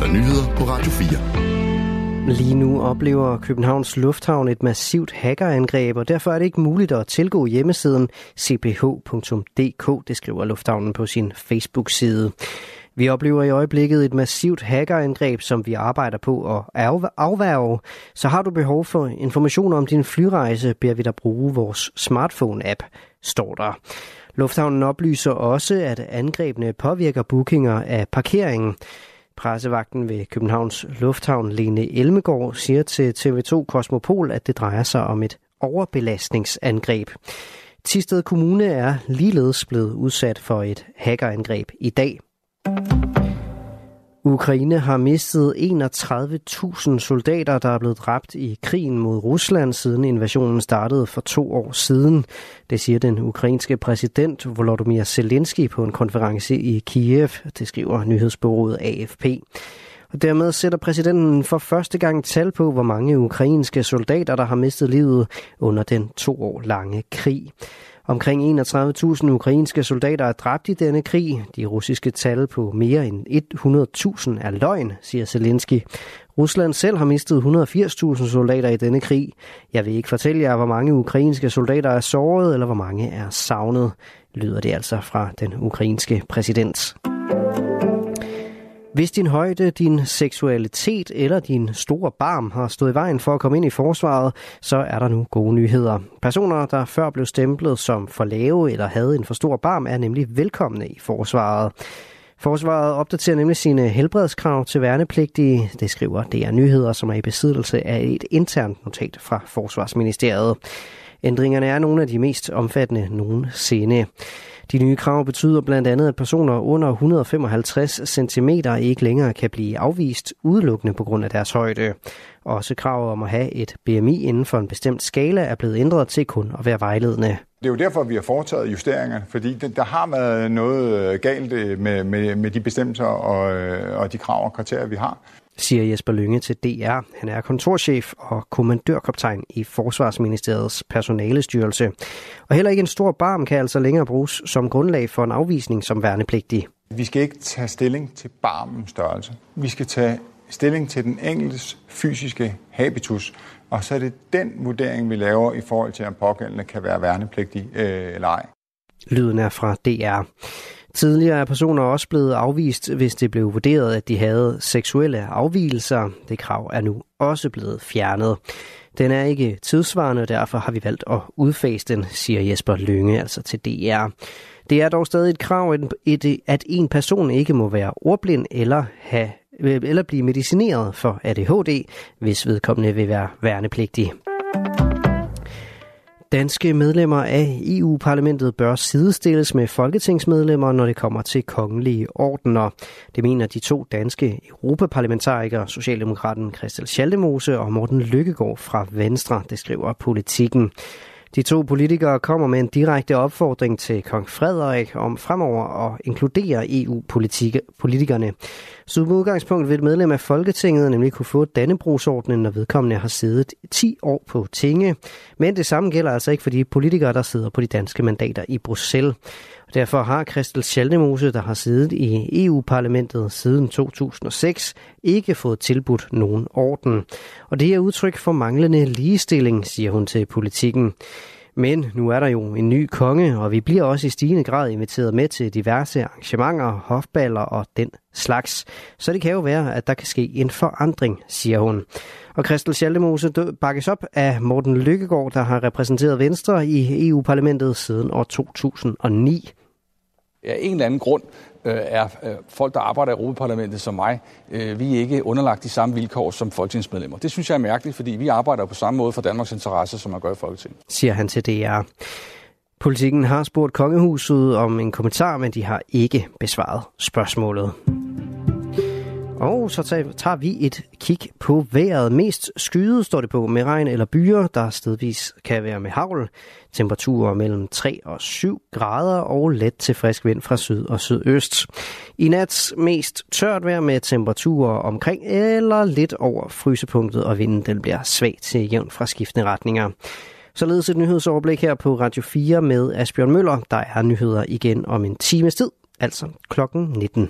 der nyheder på Radio 4. Lige nu oplever Københavns Lufthavn et massivt hackerangreb, og derfor er det ikke muligt at tilgå hjemmesiden cph.dk, det skriver Lufthavnen på sin Facebook-side. Vi oplever i øjeblikket et massivt hackerangreb, som vi arbejder på at afværge. Så har du behov for information om din flyrejse, beder vi dig bruge vores smartphone-app, står der. Lufthavnen oplyser også, at angrebene påvirker bookinger af parkeringen. Pressevagten ved Københavns Lufthavn, Lene Elmegård, siger til TV2 Kosmopol, at det drejer sig om et overbelastningsangreb. Tisted Kommune er ligeledes blevet udsat for et hackerangreb i dag. Ukraine har mistet 31.000 soldater, der er blevet dræbt i krigen mod Rusland, siden invasionen startede for to år siden. Det siger den ukrainske præsident Volodymyr Zelensky på en konference i Kiev, det skriver nyhedsbureauet AFP. Og dermed sætter præsidenten for første gang tal på, hvor mange ukrainske soldater, der har mistet livet under den to år lange krig. Omkring 31.000 ukrainske soldater er dræbt i denne krig. De russiske tal på mere end 100.000 er løgn, siger Zelensky. Rusland selv har mistet 180.000 soldater i denne krig. Jeg vil ikke fortælle jer, hvor mange ukrainske soldater er såret, eller hvor mange er savnet, lyder det altså fra den ukrainske præsident. Hvis din højde, din seksualitet eller din store barm har stået i vejen for at komme ind i forsvaret, så er der nu gode nyheder. Personer, der før blev stemplet som for lave eller havde en for stor barm, er nemlig velkomne i forsvaret. Forsvaret opdaterer nemlig sine helbredskrav til værnepligtige. Det skriver DR Nyheder, som er i besiddelse af et internt notat fra Forsvarsministeriet. Ændringerne er nogle af de mest omfattende nogensinde. De nye krav betyder blandt andet, at personer under 155 cm ikke længere kan blive afvist udelukkende på grund af deres højde. Også kravet om at have et BMI inden for en bestemt skala er blevet ændret til kun at være vejledende. Det er jo derfor, vi har foretaget justeringer, fordi der har været noget galt med, med, med de bestemmelser og, og de krav og kriterier, vi har siger Jesper Lynge til DR. Han er kontorchef og kommandørkaptajn i Forsvarsministeriets personalestyrelse. Og heller ikke en stor barm kan altså længere bruges som grundlag for en afvisning som værnepligtig. Vi skal ikke tage stilling til barmens størrelse. Vi skal tage stilling til den enkeltes fysiske habitus, og så er det den vurdering, vi laver i forhold til, om pågældende kan være værnepligtig øh, eller ej. Lyden er fra DR. Tidligere er personer også blevet afvist, hvis det blev vurderet, at de havde seksuelle afvielser. Det krav er nu også blevet fjernet. Den er ikke tidsvarende, og derfor har vi valgt at udfase den, siger Jesper Lønge, altså til DR. Det er dog stadig et krav, at en person ikke må være ordblind eller have Øh, eller blive medicineret for ADHD, hvis vedkommende vil være værnepligtig. Danske medlemmer af EU-parlamentet bør sidestilles med folketingsmedlemmer, når det kommer til kongelige ordener. Det mener de to danske europaparlamentarikere, Socialdemokraten Christel Schaldemose og Morten Lykkegaard fra Venstre, det skriver politikken. De to politikere kommer med en direkte opfordring til kong Frederik om fremover at inkludere EU-politikerne. Så med udgangspunkt vil et medlem af Folketinget nemlig kunne få Dannebrugsordnen, når vedkommende har siddet 10 år på tinge. Men det samme gælder altså ikke for de politikere, der sidder på de danske mandater i Bruxelles. Derfor har Christel Schaldemose, der har siddet i EU-parlamentet siden 2006, ikke fået tilbudt nogen orden. Og det er udtryk for manglende ligestilling, siger hun til politikken. Men nu er der jo en ny konge, og vi bliver også i stigende grad inviteret med til diverse arrangementer, hofballer og den slags. Så det kan jo være, at der kan ske en forandring, siger hun. Og Christel Schaldemose bakkes op af Morten Lykkegaard, der har repræsenteret Venstre i EU-parlamentet siden år 2009 af en eller anden grund øh, er øh, folk, der arbejder i Europaparlamentet som mig, øh, vi er ikke underlagt de samme vilkår som folketingsmedlemmer. Det synes jeg er mærkeligt, fordi vi arbejder på samme måde for Danmarks interesse, som man gør i Folketinget. Siger han til DR. Politikken har spurgt kongehuset om en kommentar, men de har ikke besvaret spørgsmålet. Og så tager vi et kig på vejret. Mest skyet står det på med regn eller byer, der stedvis kan være med havl. Temperaturer mellem 3 og 7 grader og let til frisk vind fra syd og sydøst. I nat mest tørt vejr med temperaturer omkring eller lidt over frysepunktet, og vinden den bliver svag til jævn fra skiftende retninger. Således et nyhedsoverblik her på Radio 4 med Asbjørn Møller. Der er nyheder igen om en times tid, altså klokken 19.